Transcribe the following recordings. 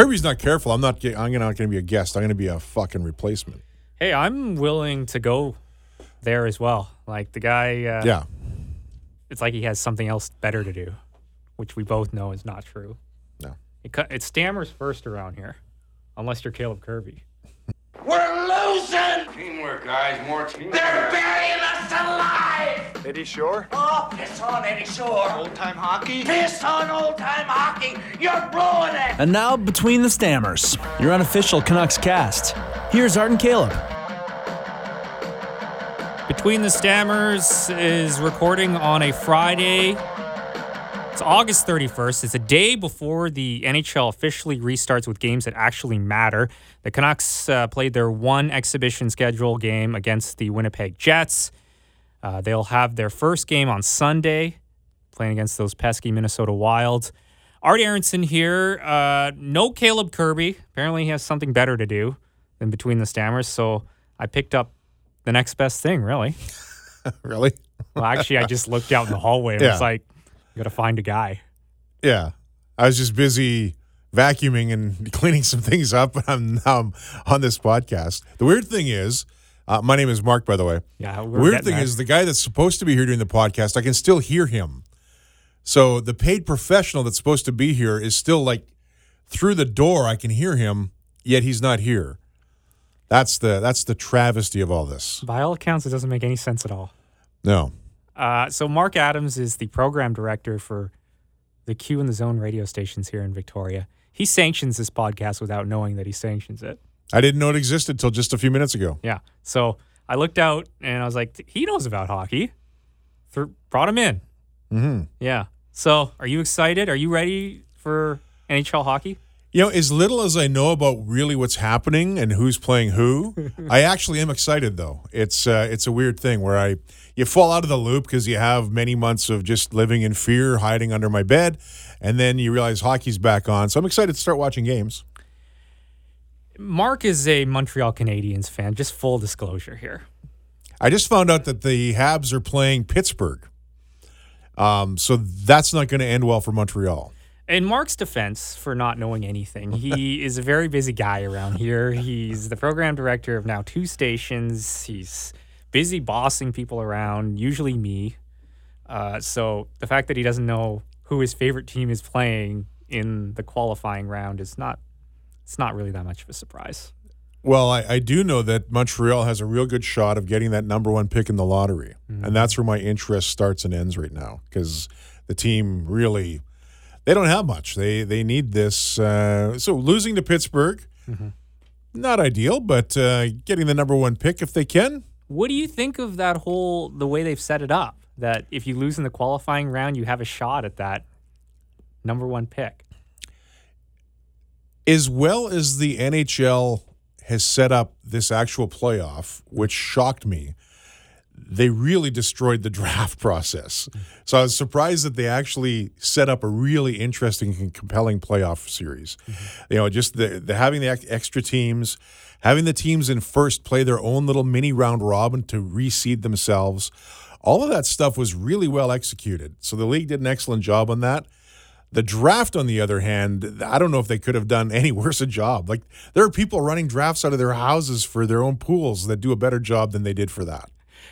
Kirby's not careful, I'm not. I'm not going to be a guest. I'm going to be a fucking replacement. Hey, I'm willing to go there as well. Like the guy, uh, Yeah. it's like he has something else better to do, which we both know is not true. No. It, it stammers first around here, unless you're Caleb Kirby. We're! Teamwork, guys. More teamwork. They're burying us alive! Eddie Shore? Oh, piss on Eddie Shore! Old time hockey? Piss on old time hockey! You're ruining it! And now, Between the Stammers, your unofficial Canucks cast. Here's Art and Caleb. Between the Stammers is recording on a Friday. It's August 31st. It's a day before the NHL officially restarts with games that actually matter. The Canucks uh, played their one exhibition schedule game against the Winnipeg Jets. Uh, they'll have their first game on Sunday, playing against those pesky Minnesota Wilds. Art Aronson here. Uh, no Caleb Kirby. Apparently, he has something better to do than Between the Stammers. So I picked up the next best thing, really. Really? Well, actually, I just looked out in the hallway and Yeah. was like, got to find a guy. Yeah. I was just busy vacuuming and cleaning some things up, and I'm now I'm on this podcast. The weird thing is, uh, my name is Mark, by the way. Yeah, weird thing there. is, the guy that's supposed to be here doing the podcast, I can still hear him. So the paid professional that's supposed to be here is still like through the door. I can hear him, yet he's not here. That's the that's the travesty of all this. by all accounts, it doesn't make any sense at all. No, Uh, so Mark Adams is the program director for the Q and the Zone radio stations here in Victoria. He sanctions this podcast without knowing that he sanctions it. I didn't know it existed till just a few minutes ago. Yeah. So I looked out and I was like, he knows about hockey. Th- brought him in. Mm-hmm. Yeah. So are you excited? Are you ready for NHL hockey? You know, as little as I know about really what's happening and who's playing who, I actually am excited though. It's uh, it's a weird thing where I you fall out of the loop because you have many months of just living in fear, hiding under my bed, and then you realize hockey's back on. So I'm excited to start watching games. Mark is a Montreal Canadiens fan. Just full disclosure here. I just found out that the Habs are playing Pittsburgh, um, so that's not going to end well for Montreal. In Mark's defense for not knowing anything, he is a very busy guy around here. He's the program director of now two stations. He's busy bossing people around, usually me. Uh, so the fact that he doesn't know who his favorite team is playing in the qualifying round is not it's not really that much of a surprise. Well, I, I do know that Montreal has a real good shot of getting that number one pick in the lottery. And that's where my interest starts and ends right now because the team really, they don't have much. They they need this. Uh, so losing to Pittsburgh, not ideal, but uh, getting the number one pick if they can. What do you think of that whole the way they've set it up? That if you lose in the qualifying round, you have a shot at that number one pick. As well as the NHL has set up this actual playoff, which shocked me, they really destroyed the draft process. So I was surprised that they actually set up a really interesting and compelling playoff series. Mm-hmm. You know, just the, the having the extra teams, having the teams in first play their own little mini round robin to reseed themselves. All of that stuff was really well executed. So the league did an excellent job on that. The draft, on the other hand, I don't know if they could have done any worse a job. Like there are people running drafts out of their houses for their own pools that do a better job than they did for that.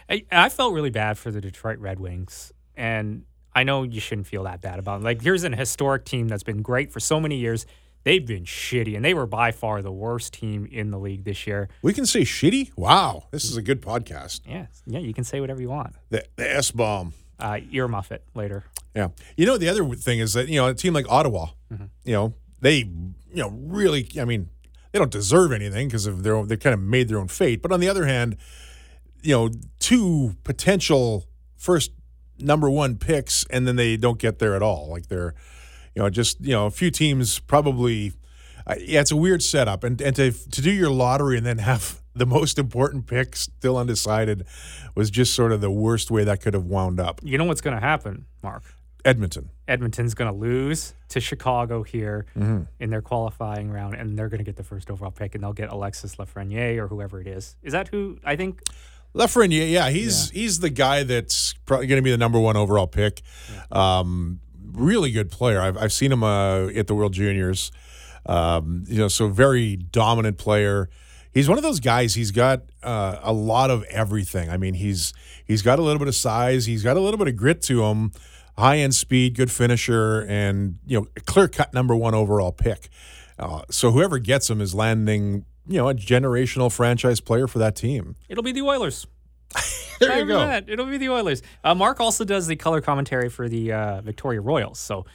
I, I felt really bad for the Detroit Red Wings, and I know you shouldn't feel that bad about them. Like, here's an historic team that's been great for so many years. They've been shitty, and they were by far the worst team in the league this year. We can say shitty. Wow, this is a good podcast. Yeah, yeah, you can say whatever you want. The, the S bomb. Uh, earmuff it later. Yeah. You know, the other thing is that, you know, a team like Ottawa, you know, they, you know, really, I mean, they don't deserve anything because of their own, they kind of made their own fate. But on the other hand, you know, two potential first number one picks and then they don't get there at all. Like they're, you know, just, you know, a few teams probably, uh, yeah, it's a weird setup. And, and to, to do your lottery and then have the most important pick still undecided was just sort of the worst way that could have wound up. You know what's going to happen, Mark? Edmonton. Edmonton's going to lose to Chicago here Mm-hmm. in their qualifying round, and they're going to get the first overall pick, and they'll get Alexis Lafreniere or whoever it is. Is that who I think? Lafreniere, yeah, he's he's the guy that's probably going to be the number one overall pick. Um, really good player. I've I've seen him uh, at the World Juniors. Um, you know, so very dominant player. He's one of those guys. He's got uh, a lot of everything. I mean, he's he's got a little bit of size. He's got a little bit of grit to him. High end speed, good finisher, and you know, clear cut number one overall pick. Uh, so whoever gets him is landing, you know, a generational franchise player for that team. It'll be the Oilers. There you go. that. It'll be the Oilers. Uh, Mark also does the color commentary for the uh, Victoria Royals, so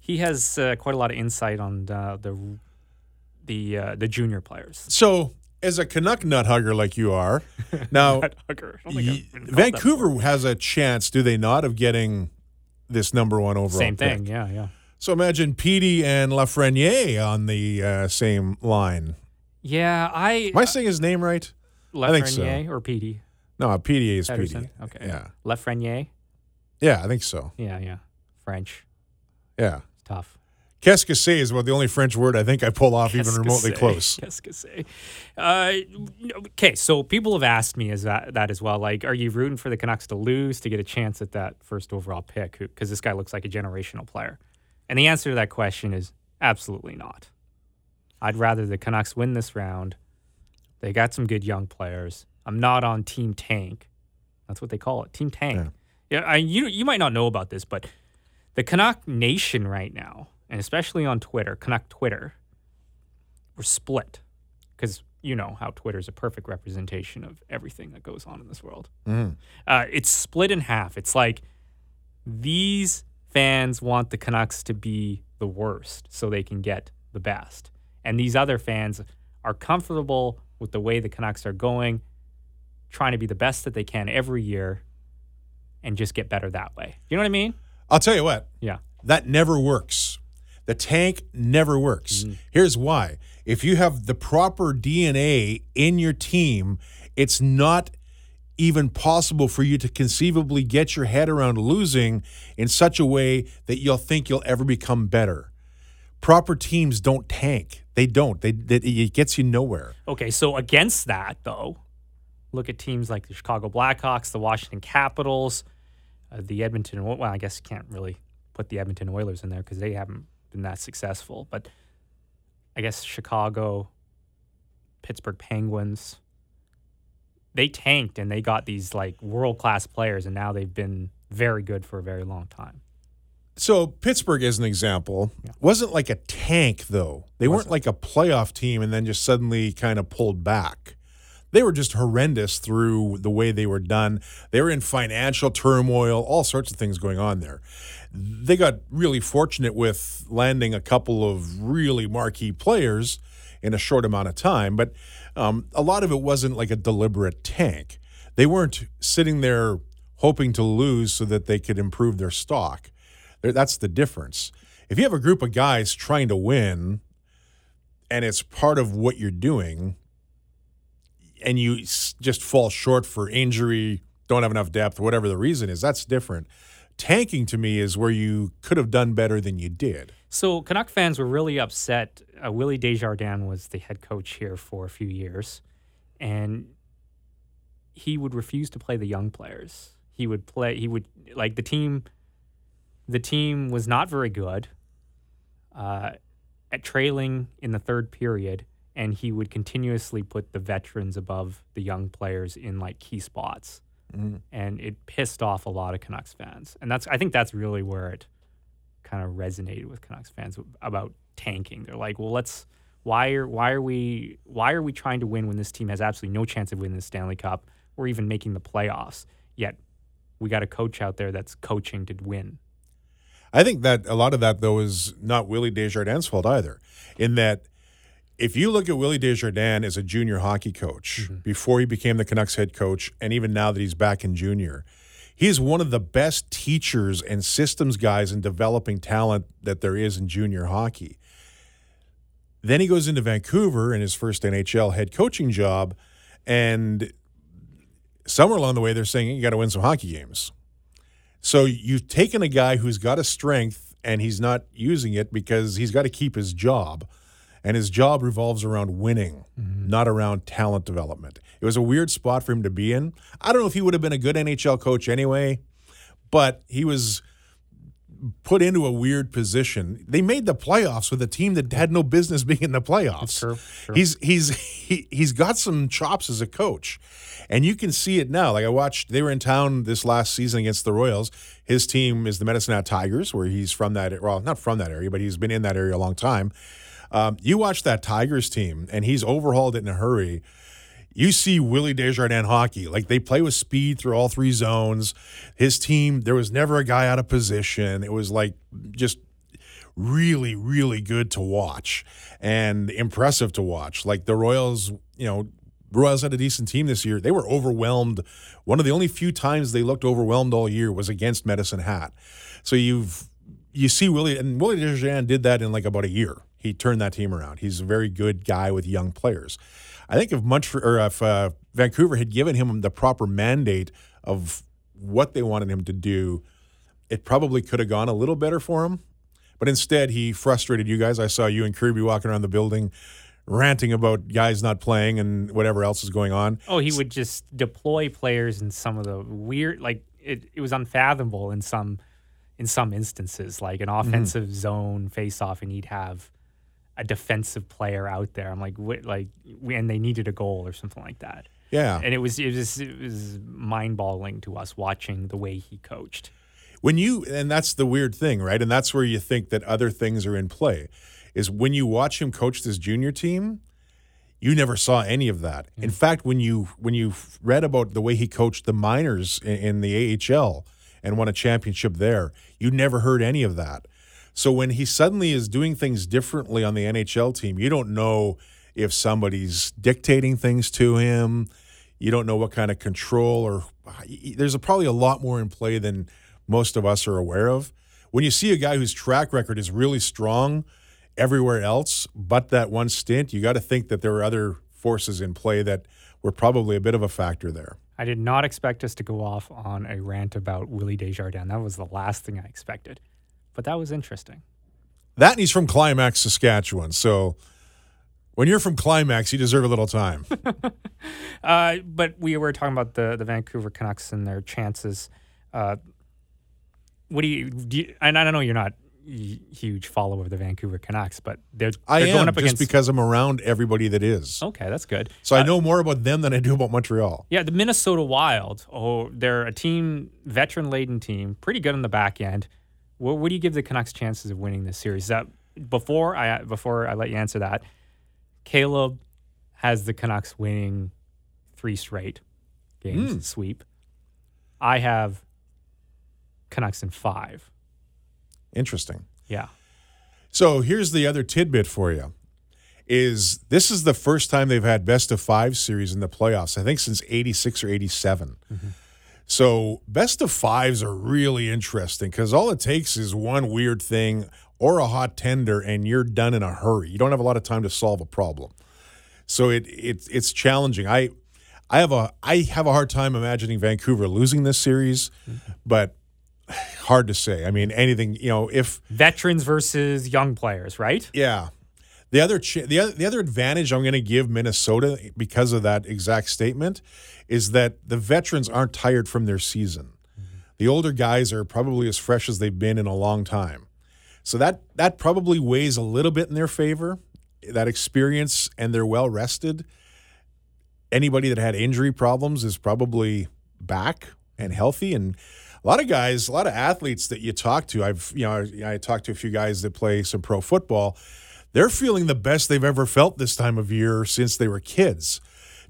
he has uh, quite a lot of insight on uh, the the uh, the junior players. So, as a Canuck nut hugger like you are, now Hugger. I don't think y- I've been called that Vancouver has a chance, do they not, of getting this number one overall? Same thing. pick? Yeah, yeah. So imagine Petey and Lafreniere on the uh, same line. Yeah, I Am I saying his name right? Think so. Lafreniere or Petey No, Petey is Pettersson. Petey. Okay. Yeah. Lafreniere. Yeah, I think so. Yeah, yeah. French. Yeah. It's tough. Qu'est-ce que c'est is about the only French word I think I pull off even remotely close. Qu'est-ce que c'est? Uh, okay, so people have asked me is that that as well. Like, are you rooting for the Canucks to lose to get a chance at that first overall pick? Because this guy looks like a generational player. And the answer to that question is absolutely not. I'd rather the Canucks win this round. They got some good young players. I'm not on Team Tank. That's what they call it, Team Tank. Yeah, I, you you might not know about this, but the Canuck Nation right now, and especially on Twitter, Canuck Twitter, we're split because you know how Twitter is a perfect representation of everything that goes on in this world. Uh, it's split in half. It's like these fans want the Canucks to be the worst so they can get the best, and these other fans are comfortable with the way the Canucks are going, trying to be the best that they can every year, and just get better that way. You know what I mean? I'll tell you what, Yeah. that never works. The tank never works. Mm-hmm. Here's why. If you have the proper DNA in your team, it's not even possible for you to conceivably get your head around losing in such a way that you'll think you'll ever become better. Proper teams don't tank. They don't. They, they it gets you nowhere. Okay, so against that, though, look at teams like the Chicago Blackhawks, the Washington Capitals, uh, the Edmonton. Well, I guess you can't really put the Edmonton Oilers in there because they haven't been that successful. But I guess Chicago, Pittsburgh Penguins, they tanked and they got these like world class players, and now they've been very good for a very long time. So Pittsburgh, as an example, wasn't like a tank though. They weren't like a playoff team and then just suddenly kind of pulled back. They were just horrendous through the way they were done. They were in financial turmoil, all sorts of things going on there. They got really fortunate with landing a couple of really marquee players in a short amount of time, but um, a lot of it wasn't like a deliberate tank. They weren't sitting there hoping to lose so that they could improve their stock. That's the difference. If you have a group of guys trying to win and it's part of what you're doing and you just fall short for injury, don't have enough depth, whatever the reason is, that's different. Tanking to me is where you could have done better than you did. So Canuck fans were really upset. Uh, Willie Desjardins was the head coach here for a few years, and he would refuse to play the young players. He would play. He would like the team. The team was not very good. Uh, at trailing in the third period, and he would continuously put the veterans above the young players in like key spots, mm-hmm. and it pissed off a lot of Canucks fans. And that's I think that's really where it kind of resonated with Canucks fans about tanking. They're like, well, let's why are why are we why are we trying to win when this team has absolutely no chance of winning the Stanley Cup or even making the playoffs? Yet we got a coach out there that's coaching to win. I think that a lot of that though is not Willie Desjardins' fault either. In that, if you look at Willie Desjardins as a junior hockey coach mm-hmm. before he became the Canucks head coach, and even now that he's back in junior, he is one of the best teachers and systems guys in developing talent that there is in junior hockey. Then he goes into Vancouver in his first NHL head coaching job, and somewhere along the way they're saying you got to win some hockey games. So you've taken a guy who's got a strength and he's not using it because he's got to keep his job. And his job revolves around winning, mm-hmm. not around talent development. It was a weird spot for him to be in. I don't know if he would have been a good NHL coach anyway, but he was put into a weird position. They made the playoffs with a team that had no business being in the playoffs. true, true. He's he's he, he's got some chops as a coach. And you can see it now. Like I watched they were in town this last season against the Royals. His team is the Medicine Hat Tigers where he's from that well, not from that area, but he's been in that area a long time. Um, you watch that Tigers team and he's overhauled it in a hurry you see Willie Desjardins hockey. Like they play with speed through all three zones. His team, there was never a guy out of position. It was like just really, really good to watch and impressive to watch. Like the Royals, you know, Royals had a decent team this year. They were overwhelmed. One of the only few times they looked overwhelmed all year was against Medicine Hat. So you've you see Willie and Willie Desjardins did that in like about a year. He turned that team around. He's a very good guy with young players. I think if Montreal or if uh, Vancouver had given him the proper mandate of what they wanted him to do, it probably could have gone a little better for him. But instead, he frustrated you guys. I saw you and Kirby walking around the building ranting about guys not playing and whatever else is going on. Oh, he would just deploy players in some of the weird, like it, it was unfathomable in some in some instances, like an Mm-hmm. offensive zone face off, and he'd have a defensive player out there. I'm like, what, like, and they needed a goal or something like that. Yeah. And it was it was it was mind boggling to us watching the way he coached. when you and that's the weird thing right and that's where you think that other things are in play is when you watch him coach this junior team you never saw any of that in mm. fact when you when you read about the way he coached the minors in, in the AHL and won a championship there you never heard any of that so when he suddenly is doing things differently on the NHL team you don't know if somebody's dictating things to him you don't know what kind of control or there's a, probably a lot more in play than most of us are aware of. When you see a guy whose track record is really strong everywhere else but that one stint, you got to think that there are other forces in play that were probably a bit of a factor there. I did not expect us to go off on a rant about Willie Desjardins. That was the last thing I expected, but that was interesting. That and he's from Climax, Saskatchewan. So when you're from Climax, you deserve a little time. Uh, but we were talking about the the Vancouver Canucks and their chances. Uh, what do you, do you? And I don't know you're not huge follower of the Vancouver Canucks, but they're, they're am going up just because I'm around everybody that is. okay, that's good. So I know more about them than I do about Montreal. Yeah, the Minnesota Wild. Oh, they're a team, veteran laden team, pretty good on the back end. What, what do you give the Canucks chances of winning this series? That before I before I let you answer that, Caleb has the Canucks winning three straight games hmm. sweep. I have Canucks in five. Interesting. Yeah. So here's the other tidbit for you. Is this is the first time they've had best of five series in the playoffs, I think since 86 or 87. Mm-hmm. So best of fives are really interesting because all it takes is one weird thing or a hot tender and you're done in a hurry. You don't have a lot of time to solve a problem. So it, it it's challenging. I I have a I have a hard time imagining Vancouver losing this series, but hard to say. I mean, anything, you know, if Veterans versus young players, right? yeah. The other ch- the other the other advantage I'm going to give Minnesota because of that exact statement is that the veterans aren't tired from their season. Mm-hmm. The older guys are probably as fresh as they've been in a long time. So that that probably weighs a little bit in their favor. That experience and they're well rested. Anybody that had injury problems is probably back and healthy and a lot of guys, a lot of athletes that you talk to, I've you know, I, I talked to a few guys that play some pro football. They're feeling the best they've ever felt this time of year since they were kids,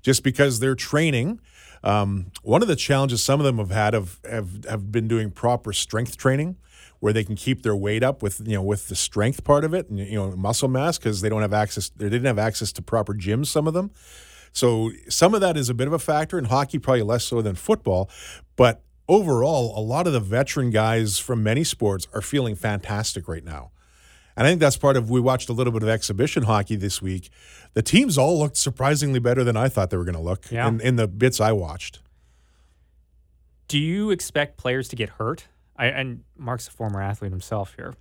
just because they're training. Um, one of the challenges some of them have had have, have have been doing proper strength training, where they can keep their weight up with you know with the strength part of it and you know muscle mass because they don't have access they didn't have access to proper gyms some of them. So some of that is a bit of a factor in hockey, probably less so than football. But overall, a lot of the veteran guys from many sports are feeling fantastic right now. And I think that's part of we watched a little bit of exhibition hockey this week. The teams all looked surprisingly better than I thought they were going to look Yeah. in, in the bits I watched. Do you expect players to get hurt? I, and Mark's a former athlete himself here.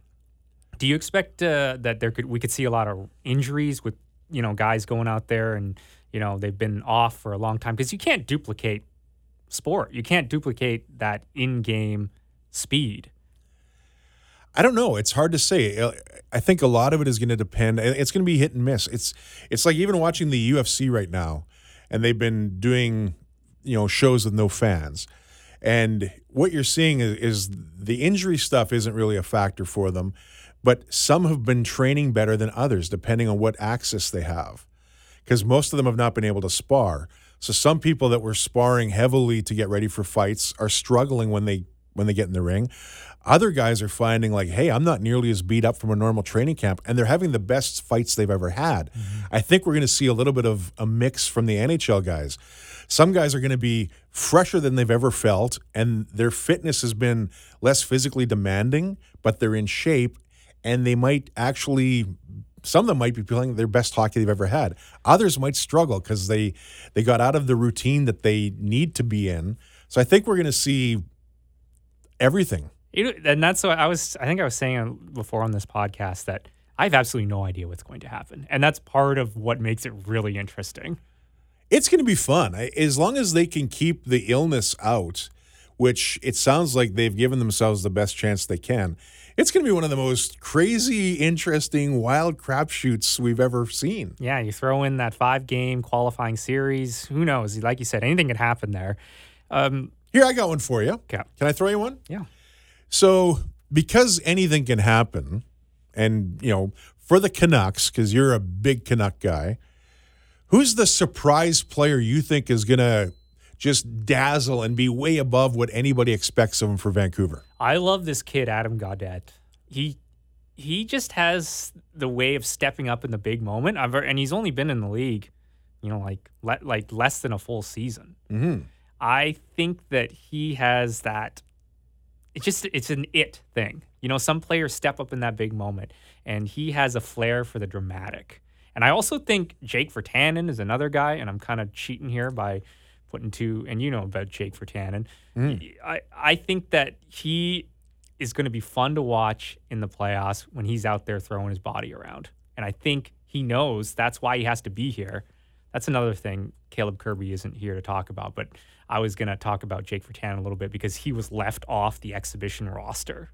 Do you expect uh, that there could we could see a lot of injuries with you know guys going out there and you know they've been off for a long time because you can't duplicate sport. You can't duplicate that in-game speed. I don't know. It's hard to say. Uh, I think a lot of it is going to depend. It's going to be hit and miss. It's it's like even watching the UFC right now, and they've been doing you know shows with no fans, and what you're seeing is, is the injury stuff isn't really a factor for them, but some have been training better than others depending on what access they have, because most of them have not been able to spar. So some people that were sparring heavily to get ready for fights are struggling when they when they get in the ring. Other guys are finding like, hey, I'm not nearly as beat up from a normal training camp, and they're having the best fights they've ever had. Mm-hmm. I think we're going to see a little bit of a mix from the NHL guys. Some guys are going to be fresher than they've ever felt, and their fitness has been less physically demanding, but they're in shape, and they might actually some of them might be playing their best hockey they've ever had. Others might struggle because they they got out of the routine that they need to be in. So I think we're going to see everything. And that's what I was. I think I was saying before on this podcast that I have absolutely no idea what's going to happen, and that's part of what makes it really interesting. It's going to be fun as long as they can keep the illness out, which it sounds like they've given themselves the best chance they can. It's going to be one of the most crazy, interesting, wild crapshoots we've ever seen. Yeah, you throw in that five game qualifying series. Who knows? Like you said, anything could happen there. Um, Here, I got one for you. Okay. Can I throw you one? Yeah. So, because anything can happen, and, you know, for the Canucks, because you're a big Canuck guy, who's the surprise player you think is going to just dazzle and be way above what anybody expects of him for Vancouver? I love this kid, Adam Gaudette. He he just has the way of stepping up in the big moment, and he's only been in the league, you know, like le- like less than a full season. Mm-hmm. I think that he has that. It's just it's an it thing. You know, some players step up in that big moment, and he has a flair for the dramatic. And I also think Jake Virtanen is another guy, and I'm kind of cheating here by putting two, and you know about Jake Virtanen. Mm. I, I think that he is going to be fun to watch in the playoffs when he's out there throwing his body around. And I think he knows that's why he has to be here. That's another thing Caleb Kirby isn't here to talk about, but I was going to talk about Jake Virtanen a little bit because he was left off the exhibition roster.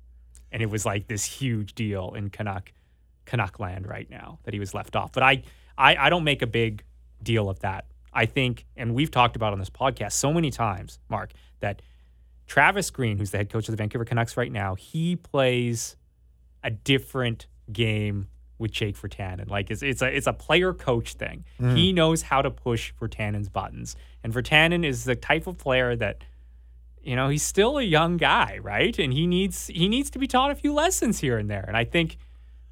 And it was like this huge deal in Canuck Canuck land right now that he was left off. But I, I, I don't make a big deal of that. I think, and we've talked about on this podcast so many times, Mark, that Travis Green, who's the head coach of the Vancouver Canucks right now, he plays a different game with Jake Virtanen. Like it's it's a it's a player coach thing. Mm. He knows how to push Virtanen's buttons, and Virtanen is the type of player that, you know, he's still a young guy, right? And he needs he needs to be taught a few lessons here and there. And I think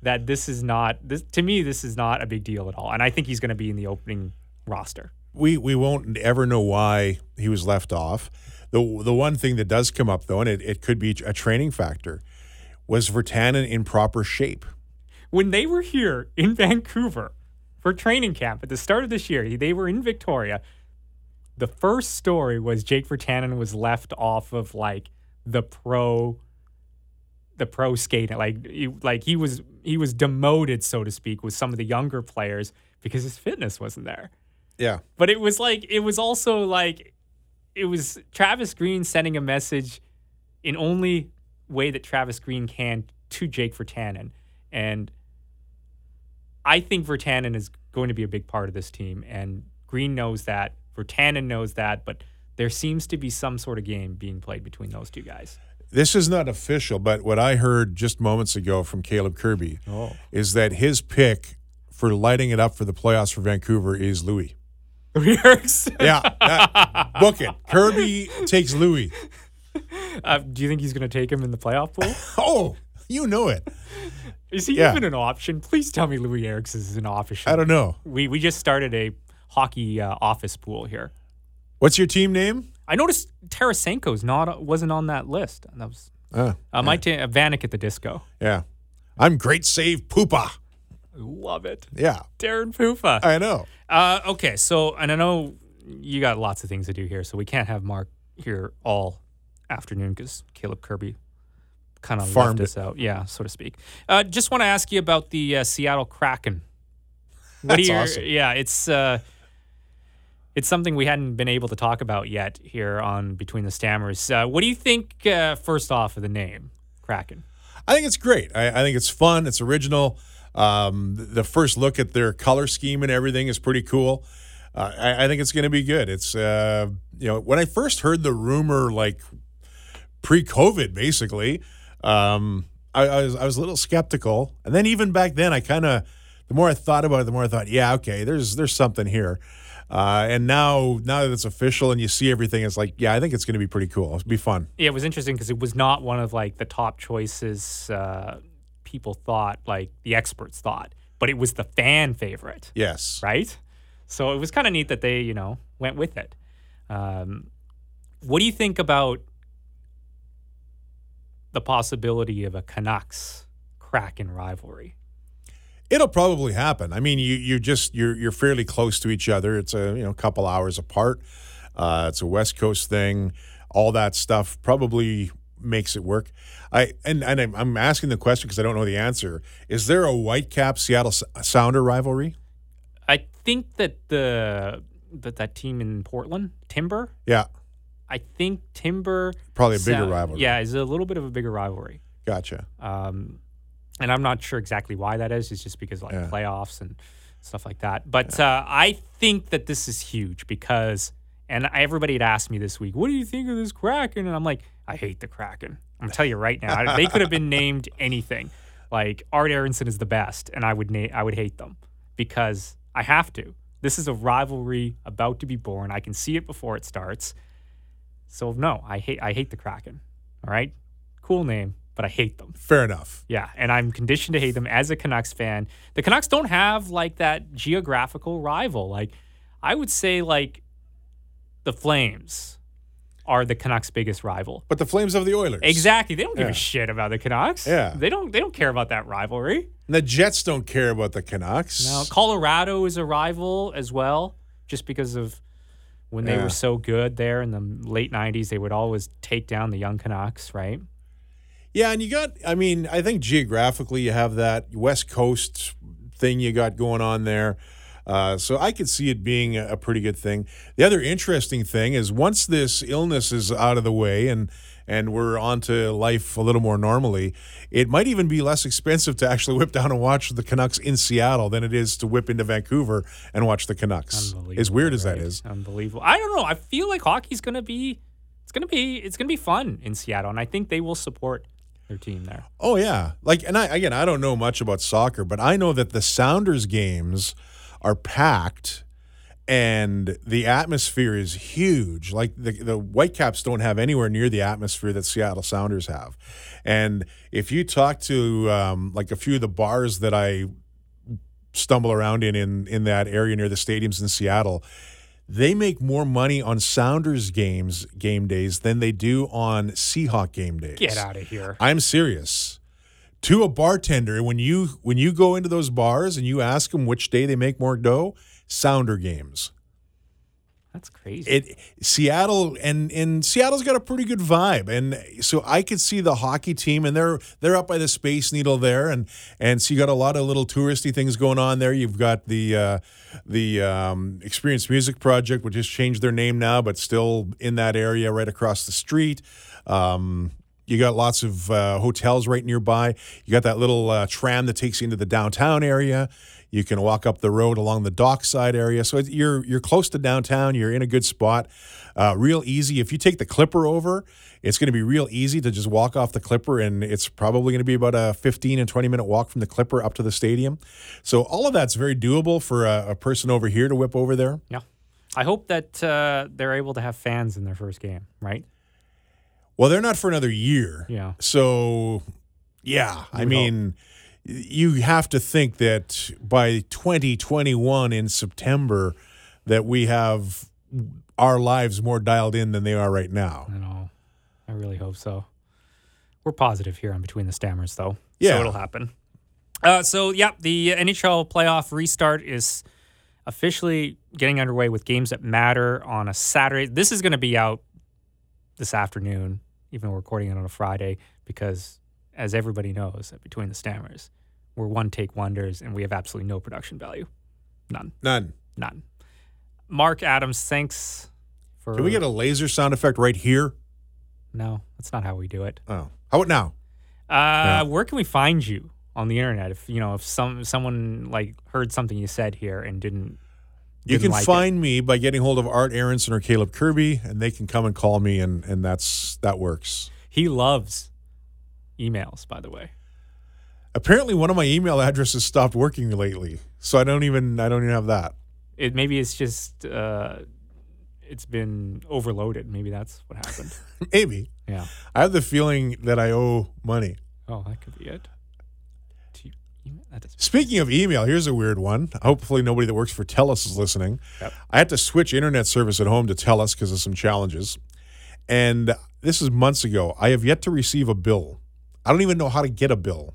that this is not this to me this is not a big deal at all. And I think he's going to be in the opening roster we we won't ever know why he was left off. The the one thing that does come up though, and it, it could be a training factor, was Virtanen in proper shape. When they were here in Vancouver for training camp at the start of this year, they were in Victoria. The first story was Jake Virtanen was left off of like the pro the pro skating like he, like he was he was demoted so to speak with some of the younger players because his fitness wasn't there. Yeah. But it was like it was also like it was Travis Green sending a message in only way that Travis Green can to Jake Virtanen. And I think Virtanen is going to be a big part of this team. And Green knows that. Virtanen knows that. But there seems to be some sort of game being played between those two guys. This is not official, but what I heard just moments ago from Caleb Kirby oh. is that his pick for lighting it up for the playoffs for Vancouver is Louis. Louis yeah, that, book it. Kirby takes Louis. Uh, do you think he's going to take him in the playoff pool? oh, you know it. Is he yeah. even an option? Please tell me Louis Eriksson is an option. I don't know. We we just started a hockey uh, office pool here. What's your team name? I noticed Tarasenko's not wasn't on that list. That was uh, uh, my team, uh, Vanek at the disco. Yeah, I'm great save Poopa. Love it. Yeah, Darren Poopa. I know. Uh, okay, so and I know you got lots of things to do here, so we can't have Mark here all afternoon because Caleb Kirby kind of left us out, yeah, so to speak. Uh, just want to ask you about the uh, Seattle Kraken. What That's awesome. Yeah, it's uh, it's something we hadn't been able to talk about yet here on Between the Stammers. Uh, what do you think? Uh, first off, of the name Kraken. I think it's great. I, I think it's fun. It's original. Um, the first look at their color scheme and everything is pretty cool. Uh, I, I think it's going to be good. It's uh, you know when I first heard the rumor like pre-COVID, basically, um, I, I was I was a little skeptical, and then even back then, I kind of the more I thought about it, the more I thought, yeah, okay, there's there's something here. Uh, and now now that it's official and you see everything, it's like, yeah, I think it's going to be pretty cool. It'll be fun. Yeah, it was interesting because it was not one of like the top choices uh, people thought, like the experts thought, but it was the fan favorite, Yes. right? So it was kind of neat that they, you know, went with it. Um, what do you think about the possibility of a Canucks Kraken rivalry? It'll probably happen. I mean, you you just you're you're fairly close to each other. It's a you know couple hours apart. Uh, it's a West Coast thing. All that stuff probably makes it work. I and and I'm, I'm asking the question because I don't know the answer. Is there a Whitecap Seattle Sounder rivalry? I think that the that that team in Portland, Timber, Yeah, I think Timber probably a bigger rivalry. Yeah, is a little bit of a bigger rivalry. gotcha. Um, and I'm not sure exactly why that is. It's just because like Yeah. playoffs and stuff like that. But uh, I think that this is huge because, and everybody had asked me this week, what do you think of this Kraken? And I'm like, I hate the Kraken. I'm gonna tell you right now, they could have been named anything. Like Art Aronson is the best, and I would na- I would hate them because I have to. This is a rivalry about to be born. I can see it before it starts. So no, I hate I hate the Kraken. All right, cool name, but I hate them. Fair enough. Yeah, and I'm conditioned to hate them as a Canucks fan. The Canucks don't have like that geographical rival. Like I would say like the Flames are the Canucks' biggest rival. But the Flames of the Oilers. Exactly. They don't give Yeah. a shit about the Canucks. Yeah. They don't they don't care about that rivalry. And the Jets don't care about the Canucks. Now, Colorado is a rival as well, just because of when they Yeah. were so good there in the late 90s, they would always take down the young Canucks, right? Yeah, and you got, I mean, I think geographically you have that West Coast thing you got going on there. Uh, so I could see it being a, a pretty good thing. The other interesting thing is once this illness is out of the way and and we're on to life a little more normally, it might even be less expensive to actually whip down and watch the Canucks in Seattle than it is to whip into Vancouver and watch the Canucks. As weird as that is. Unbelievable. I don't know. I feel like hockey's gonna be it's gonna be it's gonna be fun in Seattle, and I think they will support their team there. Oh yeah, like and I again I don't know much about soccer, but I know that the Sounders games are packed, and the atmosphere is huge. Like the the Whitecaps don't have anywhere near the atmosphere that Seattle Sounders have, and if you talk to um, like a few of the bars that I stumble around in in in that area near the stadiums in Seattle. They make more money on Sounders games game days than they do on Seahawk game days. Get out of here. I'm serious. To a bartender, when you when you go into those bars and you ask them which day they make more dough, Sounder games. That's crazy. It Seattle and and Seattle's got a pretty good vibe, and so I could see the hockey team, and they're they're up by the Space Needle there, and and so you got a lot of little touristy things going on there. You've got the uh, the um, Experience Music Project, which has changed their name now, but still in that area right across the street. Um, you got lots of uh, hotels right nearby. You got that little uh, tram that takes you into the downtown area. You can walk up the road along the dockside area. So you're you're close to downtown. You're in a good spot. Uh, real easy. If you take the Clipper over, it's going to be real easy to just walk off the Clipper, and it's probably going to be about a 15 and 20 minute walk from the Clipper up to the stadium. So all of that's very doable for a, a person over here to whip over there. yeah. I hope that uh, they're able to have fans in their first game, right? Well, they're not for another year. Yeah. So, yeah, I mean, you have to think that by 2021 in September, that we have our lives more dialed in than they are right now. I know. I really hope so. We're positive here on Between the Stammers, though. Yeah. So it'll happen. Uh, so, yeah, the NHL playoff restart is officially getting underway with games that matter on a Saturday. This is going to be out this afternoon, even though we're recording it on a Friday, because as everybody knows, at Between the Stammers, we're one take wonders and we have absolutely no production value. None. None. None. Mark Adams, thanks for. Can we get a laser sound effect right here? No, that's not how we do it. Oh, how about now? Uh, Where can we find you on the internet? If you know, if some someone like heard something you said here and didn't, You didn't can like it. find me by getting hold of Art Aronson or Caleb Kirby, and they can come and call me, and and that's that works. He loves emails, by the way. Apparently, one of my email addresses stopped working lately, so I don't even I don't even have that. It maybe it's just uh, it's been overloaded. Maybe that's what happened. Maybe yeah. I have the feeling that I owe money. Oh, that could be it. To email? That doesn't. Speaking of email, here's a weird one. Hopefully, nobody that works for TELUS is listening. Yep. I had to switch internet service at home to TELUS because of some challenges. And this is months ago. I have yet to receive a bill. I don't even know how to get a bill.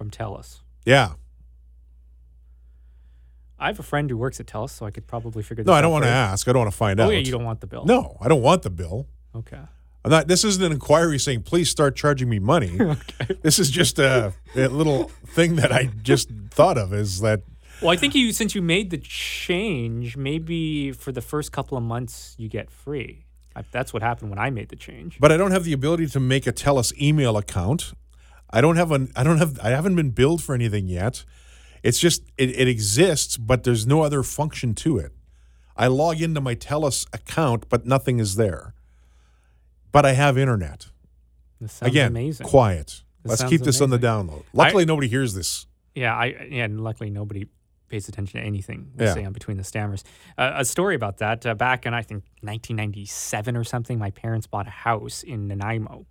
From TELUS. Yeah. I have a friend who works at TELUS, so I could probably figure this out. No, out. I don't want to ask. I don't want to find Oh out. Oh yeah, you don't want the bill. No, I don't want the bill. Okay. I'm not. This isn't an inquiry saying please start charging me money. okay. This is just a, a little thing that I just thought of. Is that Well, I think you since you made the change, maybe for the first couple of months you get free. I, that's what happened when I made the change. but I don't have the ability to make a TELUS email account. I don't have an I don't have I haven't been billed for anything yet. It's just it, it exists, but there's no other function to it. I log into my TELUS account, but nothing is there. But I have internet. Again, amazing. quiet. This Let's keep this on the download. Luckily, nobody hears this. Yeah, I yeah, and luckily nobody pays attention to anything we Yeah. say on Between the Stammers. Uh, a story about that uh, back in I think 1997 or something. My parents bought a house in Nanaimo,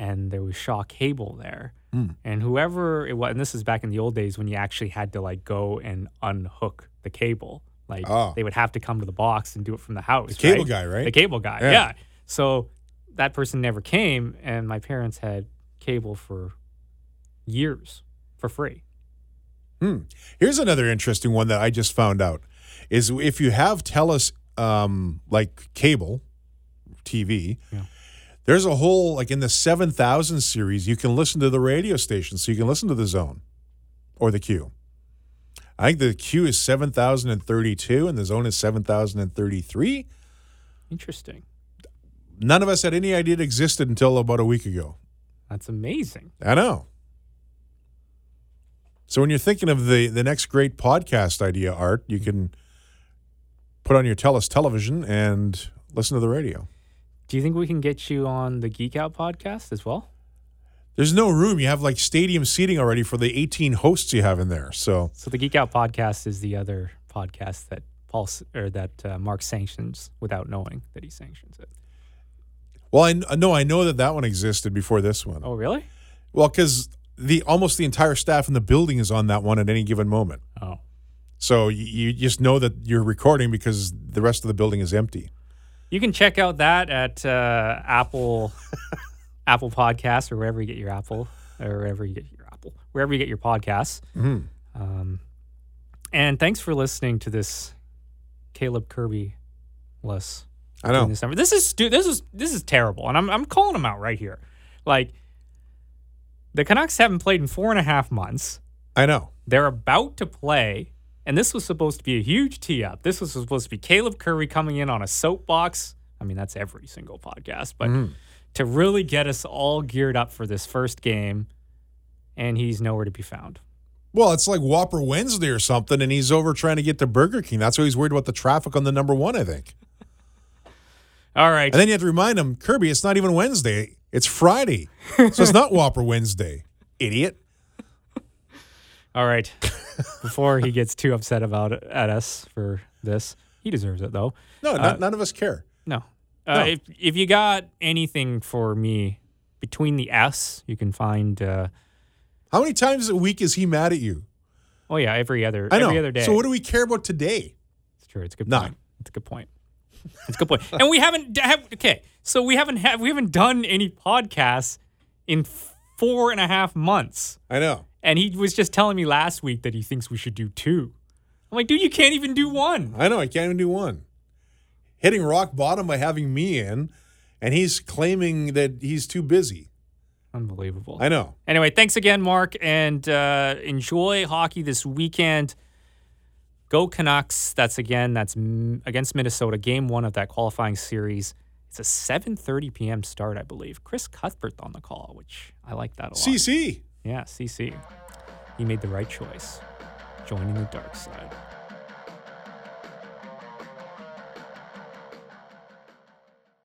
and there was Shaw Cable there. Hmm. And whoever it was, and this is back in the old days when you actually had to like go and unhook the cable. Like Oh. they would have to come to the box and do it from the house. The cable guy, right? The cable guy, Yeah. yeah. So that person never came, and my parents had cable for years for free. Hmm. Here's another interesting one that I just found out is if you have TELUS um, like cable TV, Yeah. There's a whole like in the 7000 series you can listen to the radio station so you can listen to the zone or the Q. I think the Q is 7032 and the zone is 7033. Interesting. None of us had any idea it existed until about a week ago. That's amazing. I know. So when you're thinking of the the next great podcast idea, Art, you can put on your TELUS television and listen to the radio. Do you think we can get you on the Geek Out podcast as well? There's no room. You have like stadium seating already for the 18 hosts you have in there. So So the Geek Out podcast is the other podcast that Paul or that uh, Mark sanctions without knowing that he sanctions it. well, I kn- no, I know that that one existed before this one. Oh, really? Well, because the almost the entire staff in the building is on that one at any given moment. Oh, So you, you just know that you're recording because the rest of the building is empty. You can check out that at uh, Apple Apple Podcasts or wherever you get your Apple or wherever you get your Apple wherever you get your podcasts. Um, and thanks for listening to this Caleb Kirby less. I know. This, this is this is this is terrible, and I'm I'm calling them out right here. Like the Canucks haven't played in four and a half months. I know. They're about to play, and this was supposed to be a huge tee up. This was supposed to be Caleb Kirby coming in on a soapbox. I mean, that's every single podcast, but mm-hmm. to really get us all geared up for this first game, and he's nowhere to be found. Well, it's like Whopper Wednesday or something, and he's over trying to get to Burger King. That's why he's worried about the traffic on the number one, I think. All right. And then you have to remind him, Kirby, it's not even Wednesday. It's Friday. So it's not Whopper Wednesday. Idiot. All right. Before he gets too upset about it at us for this, he deserves it though. No, not, none of us care. No. Uh, No. If if you got anything for me between the S, you can find. Uh, How many times a week is he mad at you? oh yeah, every other I know. every other day. So what do we care about today? It's true. It's a good None. point. It's a good point. It's a good point. and we haven't have, okay. So we haven't have we haven't done any podcasts in four and a half months. I know. And he was just telling me last week that he thinks we should do two. I'm like, dude, you can't even do one. I know. I can't even do one. Hitting rock bottom by having me in, and he's claiming that he's too busy. Unbelievable. I know. Anyway, thanks again, Mark, and uh, enjoy hockey this weekend. Go Canucks. That's again, that's m- against Minnesota, game one of that qualifying series. It's a 7:30 p.m. start, I believe. Chris Cuthbert on the call, which I like that a lot. CC. Yeah, CC. He made the right choice, joining the dark side.